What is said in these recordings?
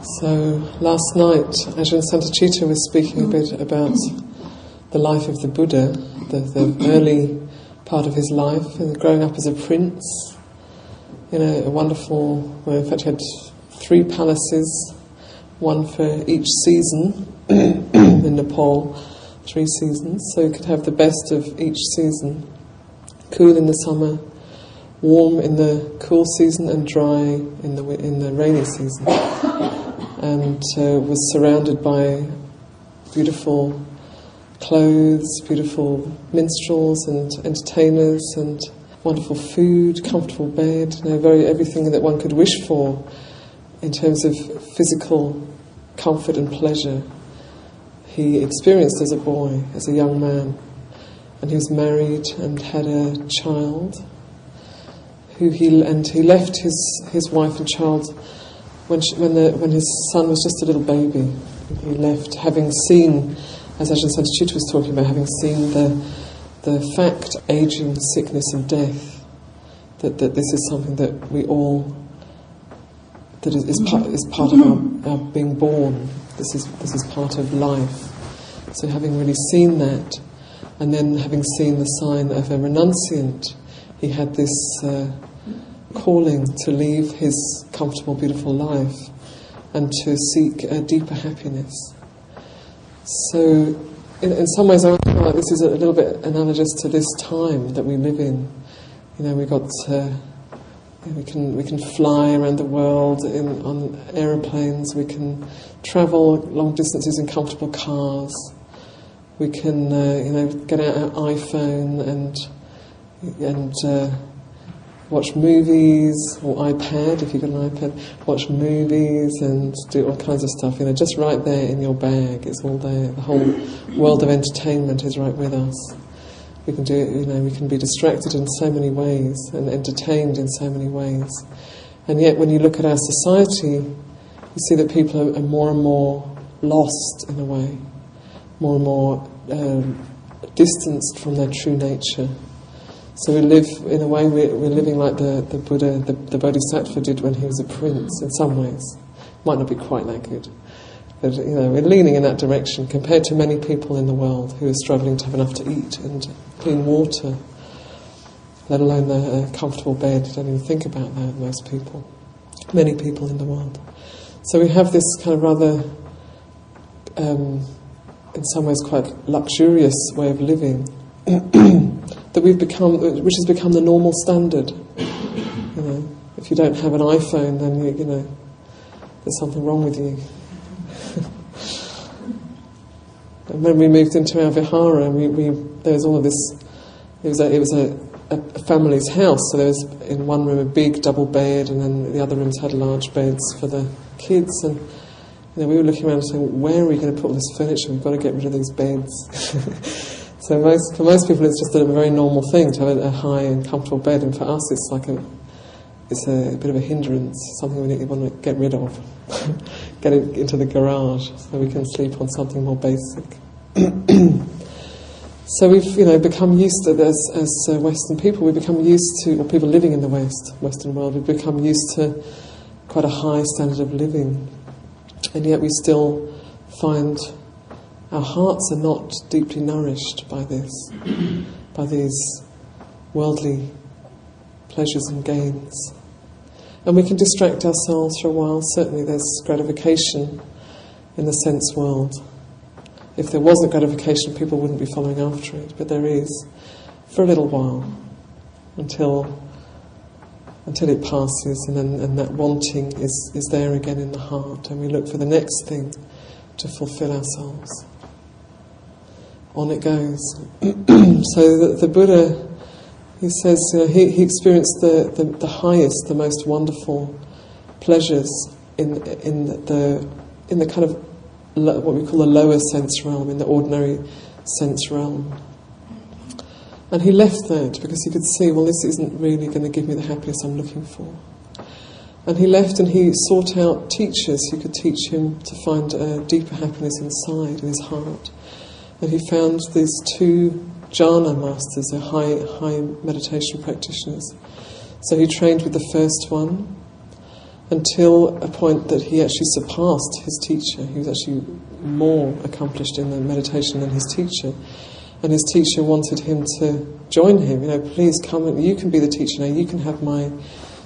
So last night, Ajahn Santacitta was speaking a mm. bit about the life of the Buddha, the, the mm-hmm. early part of his life, and growing up as a prince in a, a wonderful, well, in fact, he had three palaces, one for each season in Nepal, three seasons, so he could have the best of each season. Cool in the summer, warm in the cool season, and dry in the in the rainy season and uh, was surrounded by beautiful clothes, beautiful minstrels and entertainers, and wonderful food, comfortable bed, you know, very everything that one could wish for in terms of physical comfort and pleasure. He experienced as a boy, as a young man, and he was married and had a child. Who he and he left his his wife and child when, she, when, the, when his son was just a little baby, he left, having seen, as Ajahn Santacitta was talking about, having seen the, the fact, aging, sickness, and death, that, that this is something that we all, that is, is, part, is part of our, our being born. This is, this is part of life. So, having really seen that, and then having seen the sign of a renunciant, he had this. Uh, calling to leave his comfortable, beautiful life and to seek a deeper happiness. So, in, in some ways, I feel like this is a little bit analogous to this time that we live in. You know, we've got. Uh, we can we can fly around the world in, on aeroplanes. We can travel long distances in comfortable cars. We can uh, you know get out our iPhone and and uh, watch movies or iPad if you've got an iPad, watch movies and do all kinds of stuff. You know, just right there in your bag, it's all there. The whole world of entertainment is right with us. We can do it. You know, we can be distracted in so many ways and entertained in so many ways. And yet, when you look at our society, you see that people are, more and more lost in a way, more and more um, distanced from their true nature. So we live, in a way, we're, we're living like the, the Buddha, the, the Bodhisattva did when he was a prince, in some ways. Might not be quite that good. But, you know, we're leaning in that direction compared to many people in the world who are struggling to have enough to eat and clean water, let alone a, comfortable bed. Don't even think about that, most people. Many people in the world. So we have this kind of rather, um, in some ways, quite luxurious way of living. that we've become, uh, which has become the normal standard. You know, if you don't have an iPhone, then you, you know there's something wrong with you. and when we moved into our vihara, we, we, there was all of this. It was a, it was a, a, family's house, so there was in one room a big double bed, and then the other rooms had large beds for the kids. And you know, we were looking around saying, "Where are we going to put all this furniture? We've got to get rid of these beds." So most, for most people, it's just a very normal thing to have a, high and comfortable bed, and for us, it's like a it's a, bit of a hindrance, something we want to get rid of, get it into the garage, so we can sleep on something more basic. so we've you know become used to this as uh, Western people. We've become used to, or people living in the West, Western world, we've become used to quite a high standard of living, and yet we still find our hearts are not deeply nourished by this, by these worldly pleasures and gains. And we can distract ourselves for a while. Certainly, there's gratification in the sense world. If there wasn't gratification, people wouldn't be following after it, but there is for a little while until until it passes, and then and that wanting is, is there again in the heart, and we look for the next thing to fulfill ourselves on it goes. so the, the, Buddha, he says, know, he, he experienced the, the, the, highest, the most wonderful pleasures in, in the, in the kind of lo, what we call the lower sense realm, in the ordinary sense realm. And he left that because he could see, well, this isn't really going to give me the happiness I'm looking for. And he left and he sought out teachers who could teach him to find a deeper happiness inside, in his heart and he found these two jhana masters, they're high, high meditation practitioners. So he trained with the first one, until a point that he actually surpassed his teacher. He was actually more accomplished in the meditation than his teacher. And his teacher wanted him to join him. You know, please come and you can be the teacher now. You can have my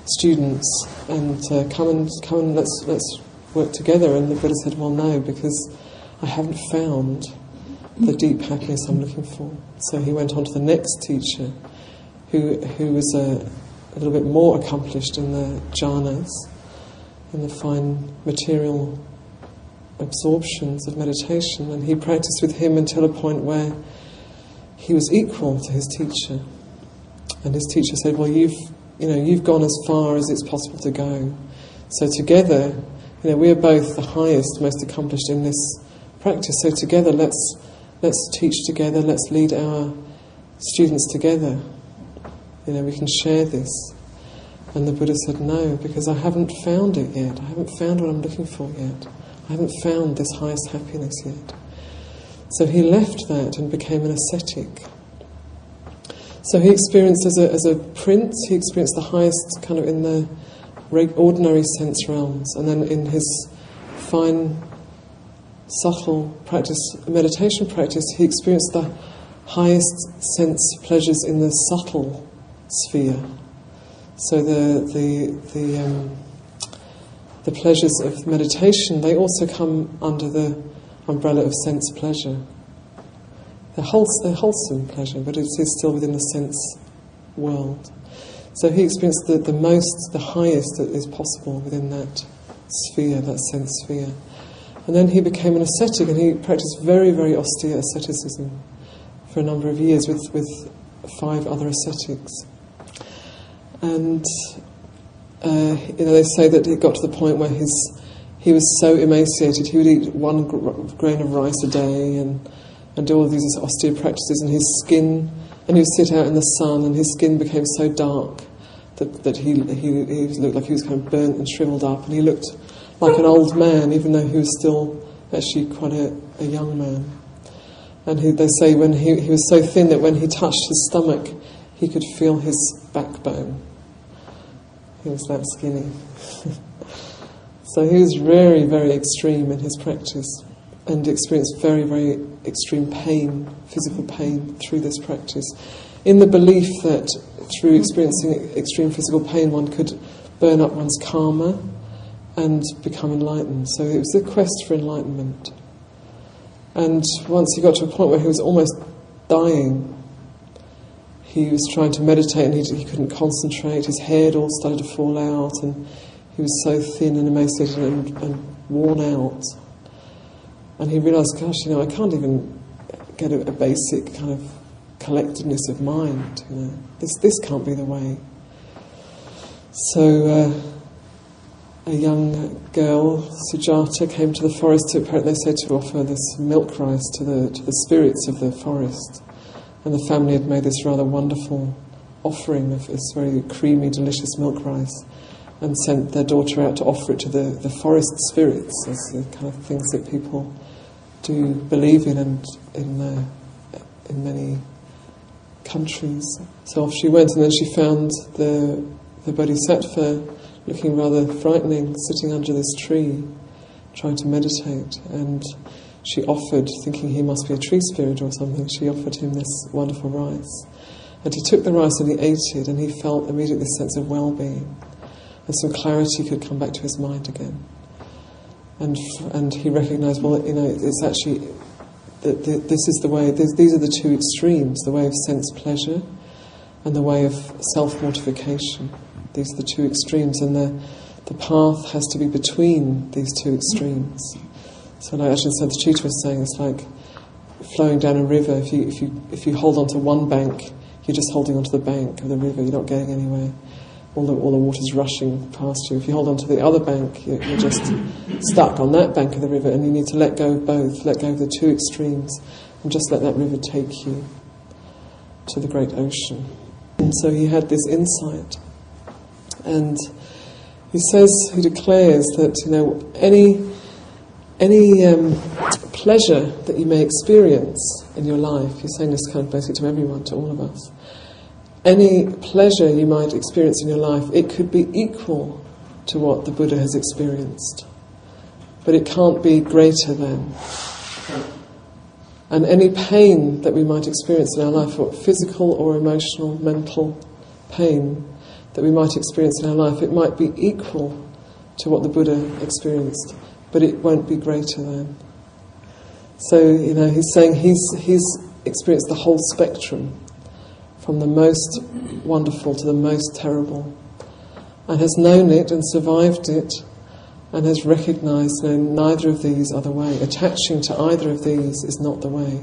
students and uh, come and come and let's let's work together. And the Buddha said, well, no, because I haven't found the deep happiness I'm looking for. So he went on to the next teacher, who who was a, a little bit more accomplished in the jhanas, in the fine material absorptions of meditation, and he practiced with him until a point where he was equal to his teacher. And his teacher said, "Well, you've you know you've gone as far as it's possible to go. So together, you know, we are both the highest, most accomplished in this practice. So together, let's let's teach together. Let's lead our students together. You know, we can share this." And the Buddha said, No, because I haven't found it yet. I haven't found what I'm looking for yet. I haven't found this highest happiness yet. So he left that and became an ascetic. So he experienced as a, as a prince, he experienced the highest kind of in the ordinary sense realms, and then in his fine, subtle practice, meditation practice, he experienced the highest sense pleasures in the subtle sphere. So the the the um, the pleasures of meditation they also come under the umbrella of sense pleasure. They're, they're wholesome pleasure, but it is still within the sense world. So he experienced the, the most, the highest that is possible within that sphere, that sense sphere. And then he became an ascetic and he practiced very, very austere asceticism for a number of years with, with five other ascetics. And uh, you know they say that it got to the point where his he was so emaciated he would eat one gr- grain of rice a day and and do all these austere practices and his skin and he would sit out in the sun and his skin became so dark that, that he, he, he looked like he was kind of burnt and shriveled up and he looked like an old man even though he was still actually quite a, a young man. And he, they say when he, he was so thin that when he touched his stomach he could feel his backbone. He was that skinny. so he was very, very extreme in his practice and experienced very, very extreme pain, physical pain through this practice, in the belief that through experiencing extreme physical pain one could burn up one's karma and become enlightened. So it was a quest for enlightenment. And once he got to a point where he was almost dying, he was trying to meditate and he, he couldn't concentrate. His hair all started to fall out, and he was so thin and emaciated and, and worn out. And he realised, gosh, you know, I can't even get a, a, basic kind of collectedness of mind. You know, this this can't be the way. So. Uh, a young girl, Sujata, came to the forest to apparently said to offer this milk rice to the to the spirits of the forest. And the family had made this rather wonderful offering of this very creamy, delicious milk rice and sent their daughter out to offer it to the, the forest spirits as the kind of things that people do believe in and in, in many countries. So off she went and then she found the, the Bodhisattva looking rather frightening, sitting under this tree, trying to meditate. And she offered, thinking he must be a tree spirit or something, she offered him this wonderful rice. And he took the rice and he ate it, and he felt immediately this sense of well being. And some clarity could come back to his mind again. And, and he recognized, well, you know, it's actually, that this is the way, these are the two extremes the way of sense pleasure and the way of self mortification. These are the two extremes, and the, the path has to be between these two extremes. So like Ajahn Santacitta was saying, it's like flowing down a river. If you, if, you, if you hold onto one bank, you're just holding onto the bank of the river, you're not going anywhere. All the, all the water's rushing past you. If you hold onto the other bank, you're, you're just stuck on that bank of the river, and you need to let go of both, let go of the two extremes, and just let that river take you to the great ocean. And so he had this insight. And he says, he declares that, you know, any any um, pleasure that you may experience in your life, you're saying this kind of basically to everyone, to all of us, any pleasure you might experience in your life, it could be equal to what the Buddha has experienced. But it can't be greater than. And any pain that we might experience in our life, or physical or emotional, mental pain that we might experience in our life, it might be equal to what the Buddha experienced, but it won't be greater than. So, you know, he's saying he's, he's experienced the whole spectrum, from the most wonderful to the most terrible, and has known it and survived it, and has recognized that neither of these are the way. Attaching to either of these is not the way.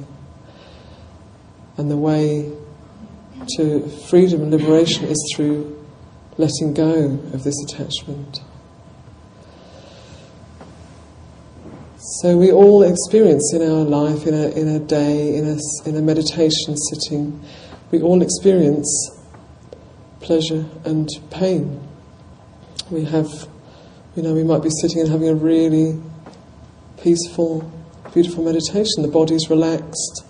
And the way to freedom and liberation is through letting go of this attachment. So we all experience in our life, in a, in a day, in a, in a meditation sitting, we all experience pleasure and pain. We have, you know, we might be sitting and having a really peaceful, beautiful meditation. The body's relaxed,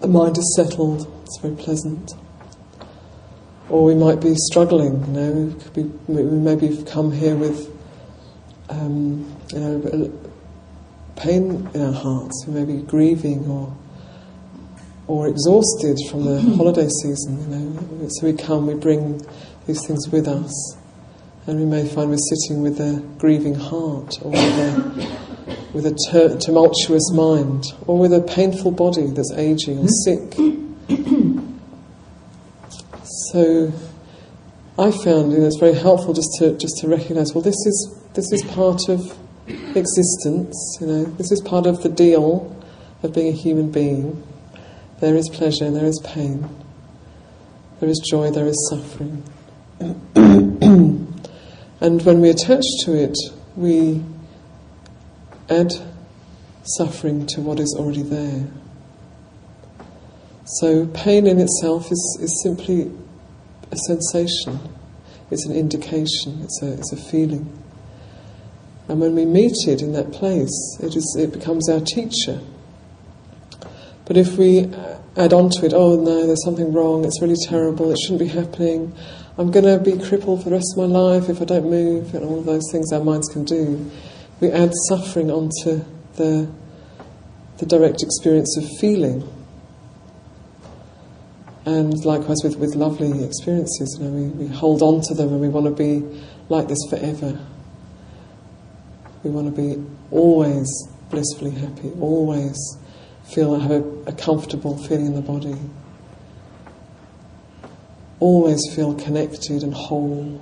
the mind is settled, it's very pleasant. Or we might be struggling, you know, we, be, we maybe come here with, um, you know, pain in our hearts. We may be grieving or or exhausted from the holiday season. You know, so we come, we bring these things with us, and we may find we're sitting with a grieving heart, or with a with a tumultuous mind, or with a painful body that's aging or sick. So, I found you know, it's very helpful just to just to recognise. Well, this is this is part of existence, you know, this is part of the deal of being a human being. There is pleasure, there is pain, there is joy, there is suffering. and when we attach to it, we add suffering to what is already there. So, pain in itself is, is simply a sensation, it's an indication, it's a, it's a feeling. And when we meet it in that place, it, is, it becomes our teacher. But if we uh, add on to it, oh no, there's something wrong, it's really terrible, it shouldn't be happening, I'm going to be crippled for the rest of my life if I don't move, and all those things our minds can do, we add suffering onto the, the direct experience of feeling. Um, and likewise with, with lovely experiences, you know, we, we hold on to them and we want to be like this forever. We want to be always blissfully happy, always feel have a, a comfortable feeling in the body, always feel connected and whole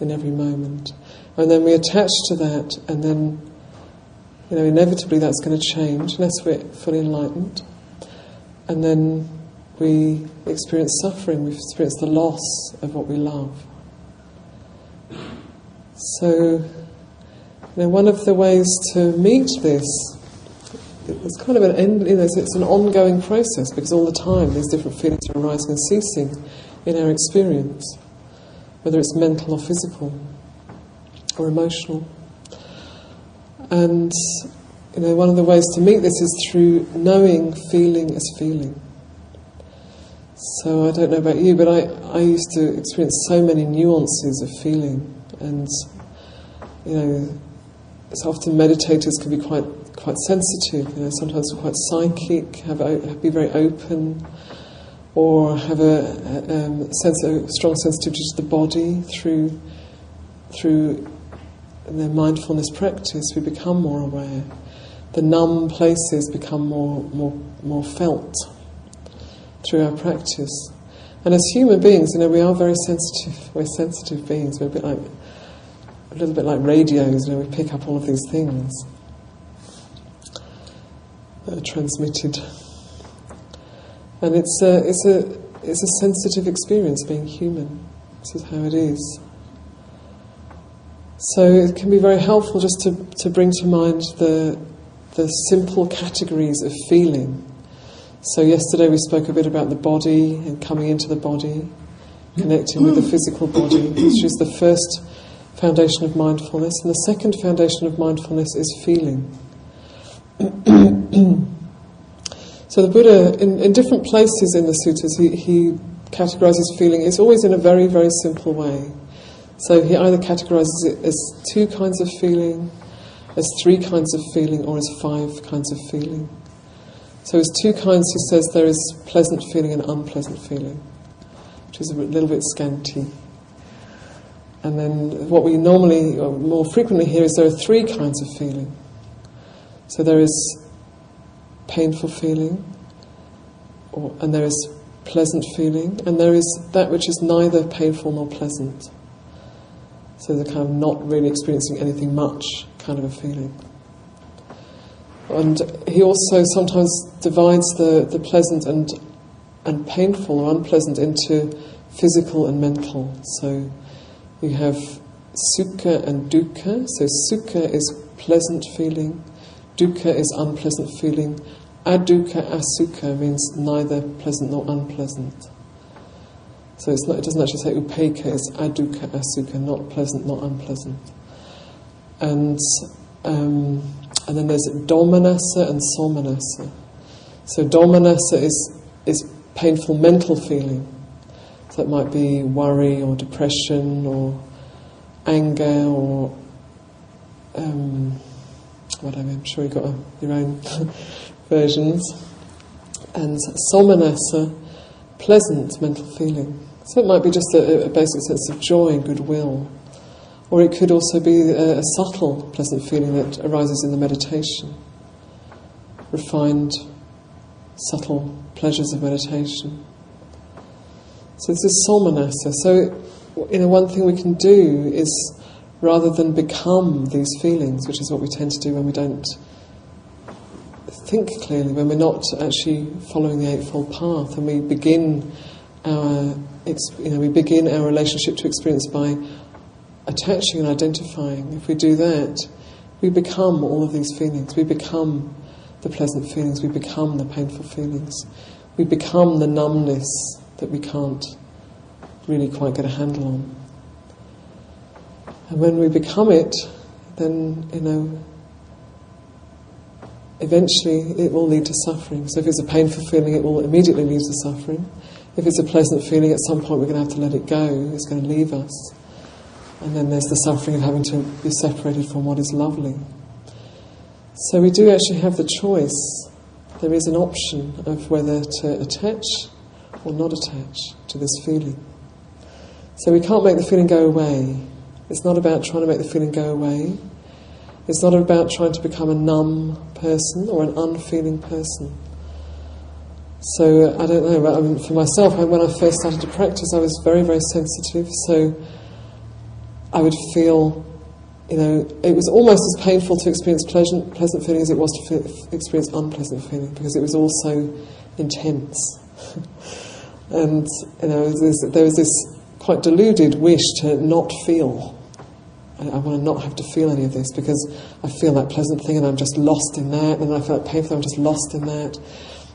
in every moment. And then we attach to that, and then, you know, inevitably that's going to change unless we're fully enlightened. And then we experience suffering, we experience the loss of what we love. So, you know, one of the ways to meet this, it's kind of an end, you know, it's an ongoing process because all the time these different feelings are arising and ceasing in our experience, whether it's mental or physical or emotional. And you know, one of the ways to meet this is through knowing feeling as feeling. So I don't know about you, but I, I used to experience so many nuances of feeling, and you know, often meditators can be quite quite sensitive. You know, sometimes quite psychic, have, be very open, or have a, a, um, sense of strong sensitivity to the body through through their mindfulness practice. We become more aware. The numb places become more more more felt through our practice. And as human beings, you know, we are very sensitive. We're sensitive beings. We're a bit like a little bit like radios, you know, we pick up all of these things that are transmitted. And it's a, it's a, it's a sensitive experience being human. This is how it is. So it can be very helpful just to, to bring to mind the, the simple categories of feeling. So yesterday we spoke a bit about the body and coming into the body, connecting with the physical body, which is the first foundation of mindfulness, and the second foundation of mindfulness is feeling. so the Buddha, in, in, different places in the suttas, he, he categorizes feeling. It's always in a very, very simple way. So he either categorizes it as two kinds of feeling, as three kinds of feeling, or as five kinds of feeling. So as two kinds, he says there is pleasant feeling and unpleasant feeling, which is a little bit scanty. And then what we normally, or more frequently hear is there are three kinds of feeling. So there is painful feeling, or, and there is pleasant feeling, and there is that which is neither painful nor pleasant. So the kind of not really experiencing anything much kind of a feeling. And he also sometimes divides the, the pleasant and, and painful or unpleasant into physical and mental. So you have sukha and dukkha. So sukha is pleasant feeling, dukkha is unpleasant feeling, adukkha asukha means neither pleasant nor unpleasant. So not, it doesn't actually say upekkha, it's adukkha asukha, not pleasant, not unpleasant. And um, and then there's domanassa and somanassa. So domanassa is is painful mental feeling. So it might be worry or depression or anger or um, whatever. I'm sure you've got a, your own versions. And somanassa, pleasant mental feeling. So it might be just a, a basic sense of joy and goodwill. Or it could also be a, a subtle, pleasant feeling that arises in the meditation. Refined, subtle pleasures of meditation. So this is somanassa. So, you know, one thing we can do is rather than become these feelings, which is what we tend to do when we don't think clearly, when we're not actually following the Eightfold Path, and we begin our, you know, we begin our relationship to experience by attaching and identifying, if we do that, we become all of these feelings. We become the pleasant feelings. We become the painful feelings. We become the numbness that we can't really quite get a handle on. And when we become it, then, you know, eventually it will lead to suffering. So if it's a painful feeling, it will immediately lead to suffering. If it's a pleasant feeling, at some point we're going to have to let it go. It's going to leave us. And then there's the suffering of having to be separated from what is lovely. So we do actually have the choice. There is an option of whether to attach or not attach to this feeling. So we can't make the feeling go away. It's not about trying to make the feeling go away. It's not about trying to become a numb person or an unfeeling person. So uh, I don't know. I mean, for myself, when I first started to practice, I was very, very sensitive. So I would feel, you know, it was almost as painful to experience pleasant, pleasant feeling as it was to feel, experience unpleasant feeling because it was also intense. and, you know, there was this quite deluded wish to not feel. I, I want to not have to feel any of this because I feel that pleasant thing and I'm just lost in that, and I feel that painful, I'm just lost in that.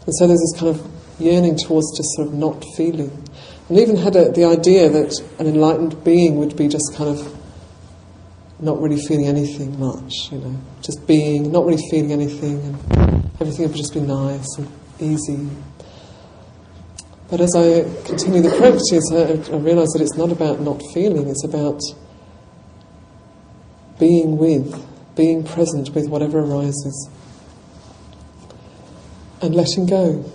And so there's this kind of yearning towards just sort of not feeling and even had a, the idea that an enlightened being would be just kind of not really feeling anything much, you know, just being, not really feeling anything, and everything would just be nice and easy. But as I continue the practice, I, I realise that it's not about not feeling, it's about being with, being present with whatever arises, and letting go.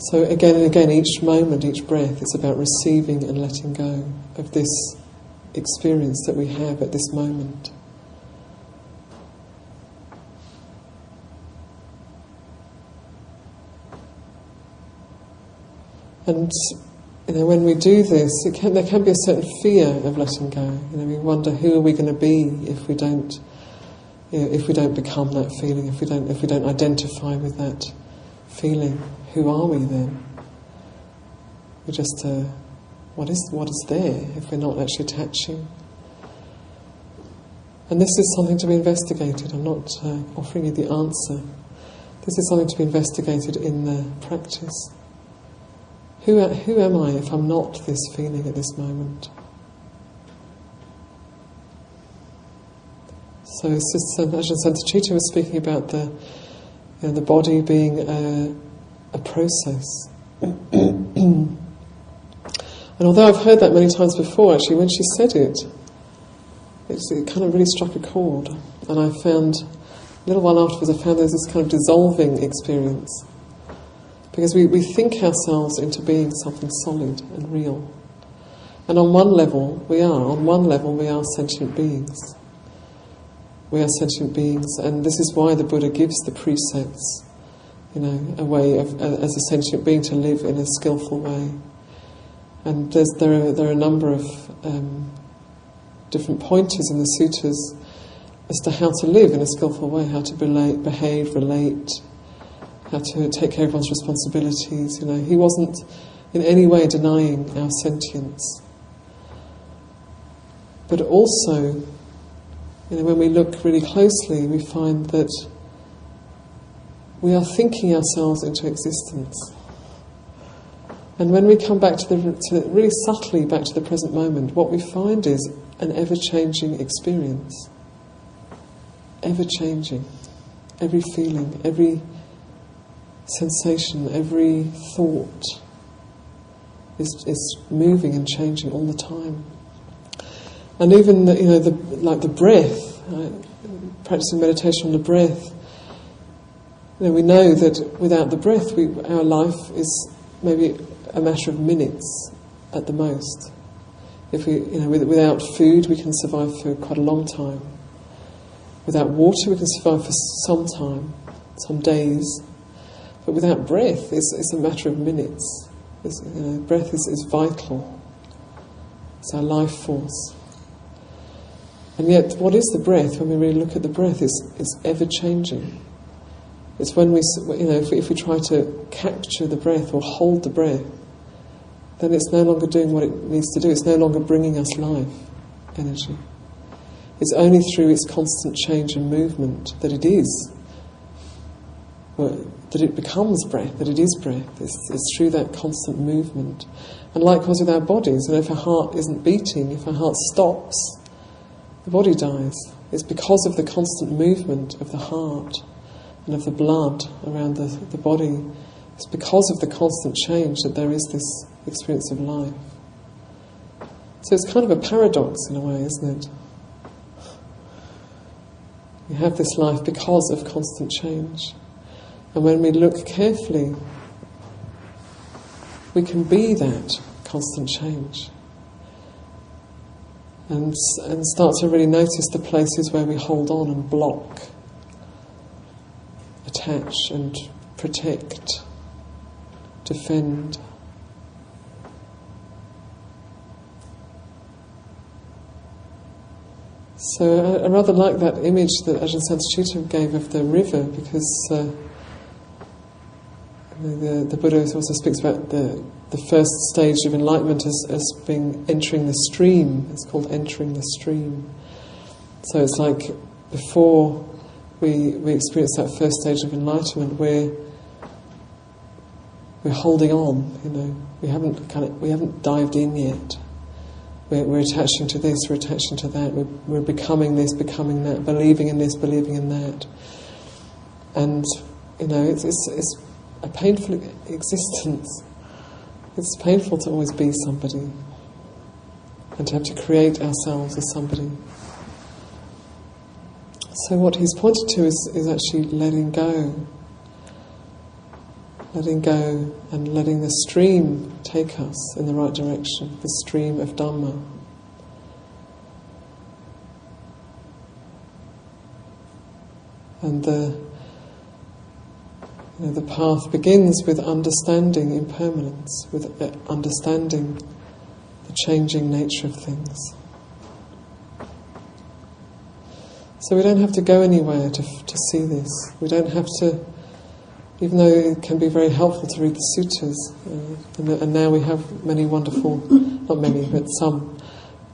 So again and again, each moment, each breath, it's about receiving and letting go of this experience that we have at this moment. And you know, when we do this, can, there can be a certain fear of letting go. You know, we wonder who are we going to be if we don't, you know, if we don't become that feeling, if we don't, if we don't identify with that feeling who are we then? We're just, uh, what, is, what is there if we're not actually attaching? And this is something to be investigated. I'm not uh, offering you the answer. This is something to be investigated in the practice. Who, who am I if I'm not this feeling at this moment? So Sister Ajahn Santacitta was speaking about the, you know, the body being a, a process. And although I've heard that many times before, actually, when she said it, it kind of really struck a chord. And I found, a little while afterwards, I found there's this kind of dissolving experience. Because we, we think ourselves into being something solid and real. And on one level, we are. On one level, we are sentient beings. We are sentient beings, and this is why the Buddha gives the precepts, you know, a way of, as a sentient being to live in a skillful way. And there, are, there are a number of um, different pointers in the sutras as to how to live in a skillful way, how to behave, relate, how to take care of one's responsibilities. You know, he wasn't in any way denying our sentience. But also, you know, when we look really closely, we find that we are thinking ourselves into existence. And when we come back to the to really subtly back to the present moment, what we find is an ever changing experience. Ever changing. Every feeling, every sensation, every thought is, is moving and changing all the time. And even the, you know the like the breath, right? practicing meditation on the breath. You know, we know that without the breath, we, our life is maybe a matter of minutes at the most. If we, you know, without food, we can survive for quite a long time. Without water, we can survive for some time, some days. But without breath, it's, it's a matter of minutes. You know, breath is, is vital. It's our life force. And yet, what is the breath? When we really look at the breath, it's, it's ever changing. It's when we, you know, if we, if we try to capture the breath or hold the breath, then it's no longer doing what it needs to do. It's no longer bringing us life, energy. It's only through its constant change and movement that it is, that it becomes breath, that it is breath. It's, it's through that constant movement. And likewise with our bodies, and if our heart isn't beating, if our heart stops, the body dies. It's because of the constant movement of the heart and of the blood around the, the body. It's because of the constant change that there is this experience of life. So it's kind of a paradox in a way, isn't it? We have this life because of constant change. And when we look carefully, we can be that constant change. And, and start to really notice the places where we hold on and block, attach and protect, defend. So I, I, rather like that image that Ajahn Santacitta gave of the river because uh, the, the Buddha also speaks about the, the first stage of enlightenment as, as being entering the stream. It's called entering the stream. So it's like before we, we experience that first stage of enlightenment, we're, we're holding on, you know. We haven't, kind of, we haven't dived in yet. We're, we're attaching to this, we're attaching to that, we're, we're becoming this, becoming that, believing in this, believing in that. And, you know, it's, it's, it's a painful existence. It's painful to always be somebody and to have to create ourselves as somebody. So, what he's pointed to is, is actually letting go. Letting go and letting the stream take us in the right direction, the stream of Dhamma. And the, you know, the path begins with understanding impermanence, with uh, understanding the changing nature of things. So we don't have to go anywhere to, to see this. We don't have to even though it can be very helpful to read the sutras, uh, and, and, now we have many wonderful, not many, but some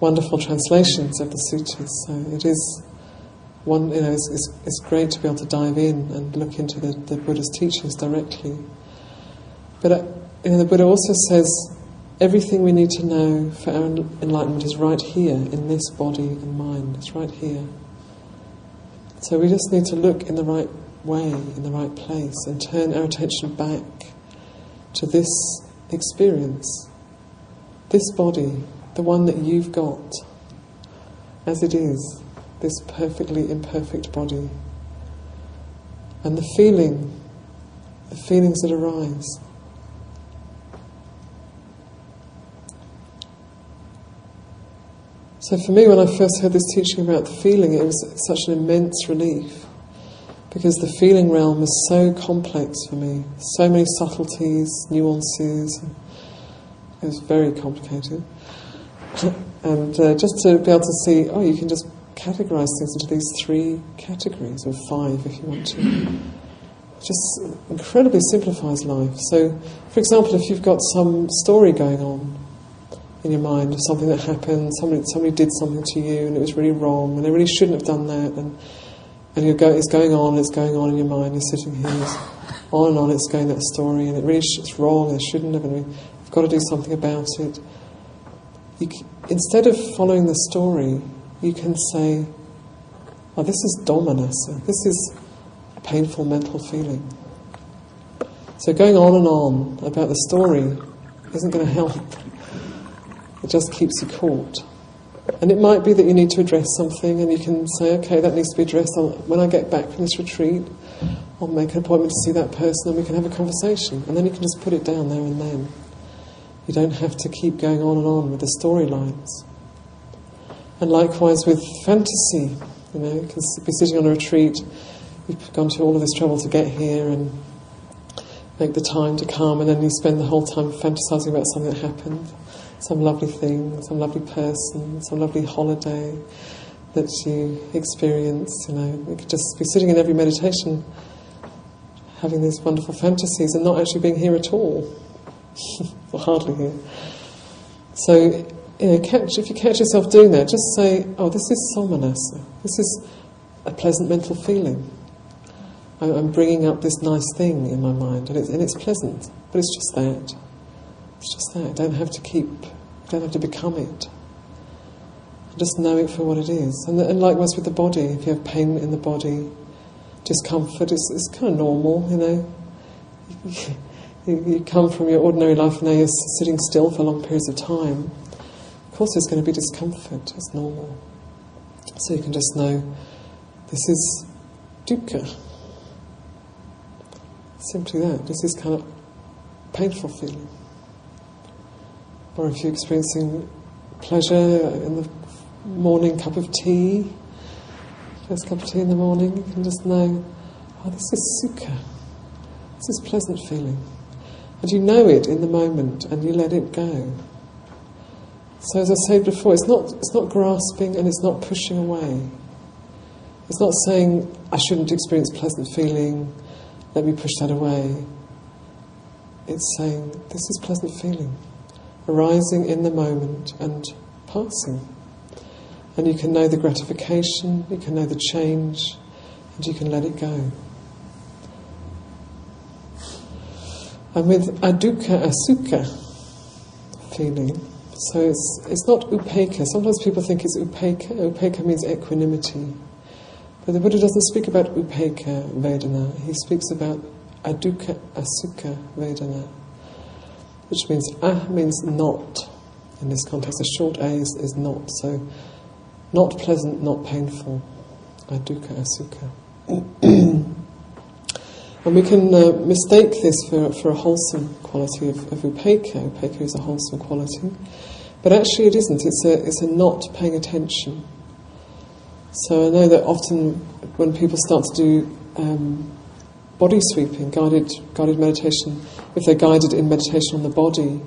wonderful translations of the sutras. So it is one, you know, it's, it's, it's great to be able to dive in and look into the, the Buddha's teachings directly. But uh, you know, the Buddha also says everything we need to know for our enlightenment is right here in this body and mind. It's right here. So we just need to look in the right way, in the right place, and turn our attention back to this experience, this body, the one that you've got, as it is, this perfectly imperfect body, and the feeling, the feelings that arise. So for me, when I first heard this teaching about the feeling, it was such an immense relief because the feeling realm is so complex for me, so many subtleties, nuances. It was very complicated. and uh, just to be able to see, oh, you can just categorize things into these three categories, or five if you want to. Just incredibly simplifies life. So, for example, if you've got some story going on, in your mind of something that happened, somebody, somebody did something to you and it was really wrong and they really shouldn't have done that and, and you're go, it's going on, it's going on in your mind, you're sitting here, it's on and on, it's going that story and it really sh- it's wrong, and it shouldn't have, and we've got to do something about it. You instead of following the story, you can say, oh, this is domanassa, this is a painful mental feeling. So going on and on about the story isn't going to help. It just keeps you caught. And it might be that you need to address something and you can say, okay, that needs to be addressed. I'll, when I get back from this retreat, I'll make an appointment to see that person and we can have a conversation. And then you can just put it down there and then. You don't have to keep going on and on with the storylines. And likewise with fantasy, you know, you can be sitting on a retreat, you've gone to all of this trouble to get here and make the time to come, and then you spend the whole time fantasizing about something that happened some lovely thing, some lovely person, some lovely holiday that you experience. You know, we could just be sitting in every meditation, having these wonderful fantasies, and not actually being here at all, or hardly here. So, you know, catch, if you catch yourself doing that, just say, "Oh, this is somanassa. This is a pleasant mental feeling. I'm bringing up this nice thing in my mind, and it's, and it's pleasant, but it's just that." It's just that. Don't have to keep, don't have to become it. Just know it for what it is. And, and likewise with the body, if you have pain in the body, discomfort, it's, it's kind of normal, you know. you, come from your ordinary life, and now you're sitting still for long periods of time. Of course, there's going to be discomfort, it's normal. So you can just know this is dukkha. Simply that. This is kind of painful feeling. Or if you're experiencing pleasure in the morning cup of tea, first cup of tea in the morning, you can just know, oh, this is sukha. This is pleasant feeling. And you know it in the moment and you let it go. So as I said before, it's not, it's not grasping and it's not pushing away. It's not saying, I shouldn't experience pleasant feeling, let me push that away. It's saying, this is pleasant feeling arising in the moment and passing. And you can know the gratification, you can know the change, and you can let it go. And with adukkha asukha feeling, so it's, it's not upekkha. Sometimes people think it's upekkha. Upekkha means equanimity. But the Buddha doesn't speak about upekkha vedana. He speaks about adukkha asukha vedana which means ah means not. In this context, a short a is, is not. So, not pleasant, not painful. Adukkha, asukha. and we can uh, mistake this for, for a wholesome quality of, of upekkha. Upekkha is a wholesome quality. But actually, it isn't. It's a, it's a not paying attention. So I know that often when people start to do um, body sweeping, guided, guided meditation, if they're guided in meditation on the body,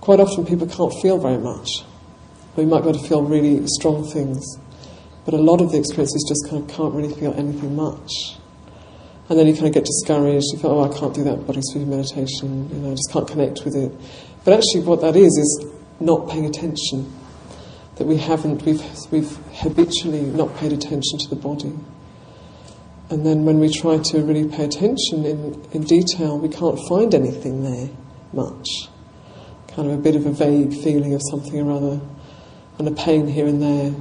quite often people can't feel very much. We might be able to feel really strong things, but a lot of the experiences just kind of can't really feel anything much. And then you kind of get discouraged. You feel, oh, I can't do that body sweeping meditation. You know, I just can't connect with it. But actually, what that is is not paying attention. That we haven't, we've, we've habitually not paid attention to the body. And then when we try to really pay attention in, in detail, we can't find anything there much. Kind of a bit of a vague feeling of something or other, and a pain here and there,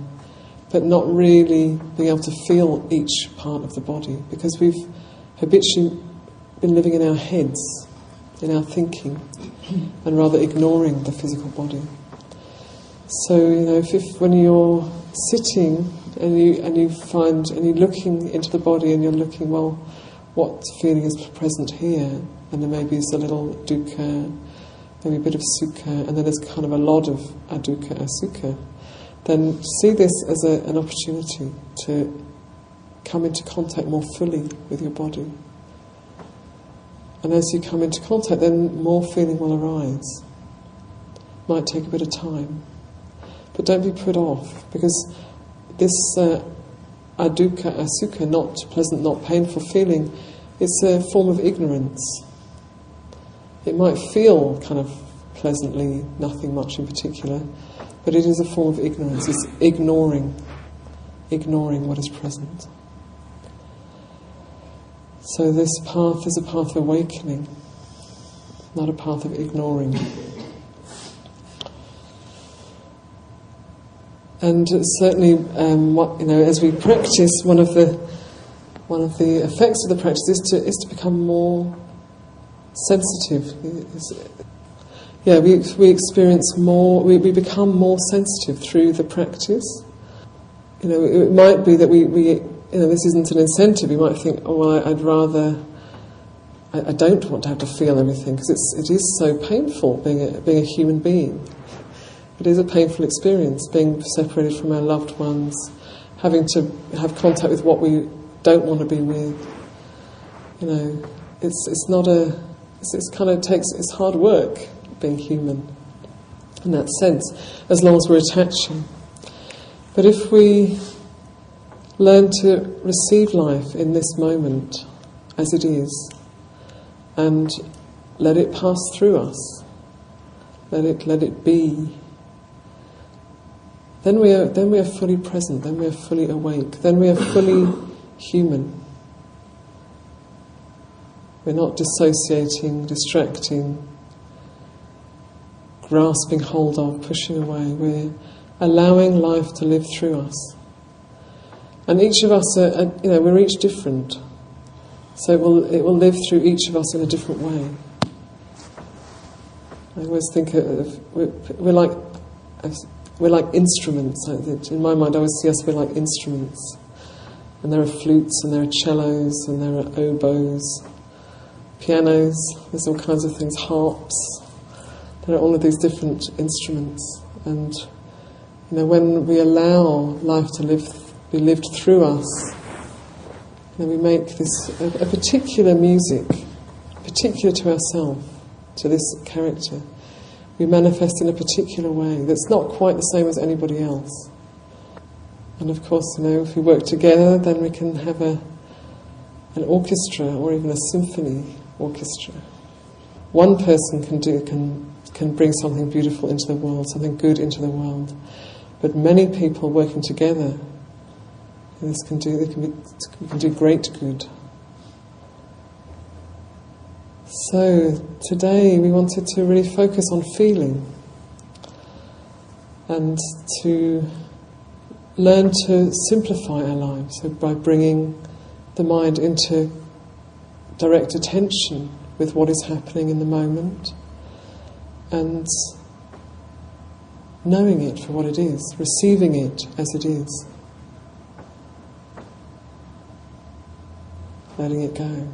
but not really being able to feel each part of the body because we've habitually been living in our heads, in our thinking, and rather ignoring the physical body. So you know, if, if when you're sitting and you and you find and you're looking into the body and you're looking, well, what feeling is present here? And there maybe is a little dukkha, maybe a bit of sukha, and then there's kind of a lot of adukkha, asukha. Then see this as a, an opportunity to come into contact more fully with your body. And as you come into contact, then more feeling will arise. Might take a bit of time. But don't be put off, because this uh, adukkha, asukha, not pleasant, not painful feeling, it's a form of ignorance. It might feel kind of pleasantly, nothing much in particular, but it is a form of ignorance. It's ignoring, ignoring what is present. So this path is a path of awakening, not a path of ignoring. And certainly, um, what, you know, as we practice, one of the one of the effects of the practice is to is to become more sensitive. yeah, we we experience more. We, we become more sensitive through the practice. You know, it might be that we, we you know this isn't an incentive. You might think, oh, well, I'd rather. I, I don't want to have to feel everything because it is so painful being a, being a human being. It is a painful experience being separated from our loved ones, having to have contact with what we don't want to be with. You know, it's it's not a. It's, it's kind of takes. It's hard work being human, in that sense, as long as we're attaching. But if we learn to receive life in this moment as it is, and let it pass through us, let it let it be then we are then we are fully present, then we are fully awake, then we are fully human. We're not dissociating, distracting, grasping hold of, pushing away. We're allowing life to live through us. And each of us, are, are, you know, we're each different. So it will, it will live through each of us in a different way. I always think of, we're, we're like we're like instruments. In my mind, I always see us, we're like instruments. And there are flutes, and there are cellos, and there are oboes, pianos, there's all kinds of things, harps. There are all of these different instruments. And, you know, when we allow life to live, be lived through us, you know, we make this a, a particular music, particular to ourselves, to this character we manifest in a particular way that's not quite the same as anybody else. And of course, you know, if we work together, then we can have a, an orchestra or even a symphony orchestra. One person can do can can bring something beautiful into the world, something good into the world, but many people working together, this can do. They can be, can do great good. So, today we wanted to really focus on feeling and to learn to simplify our lives so by bringing the mind into direct attention with what is happening in the moment and knowing it for what it is, receiving it as it is, letting it go.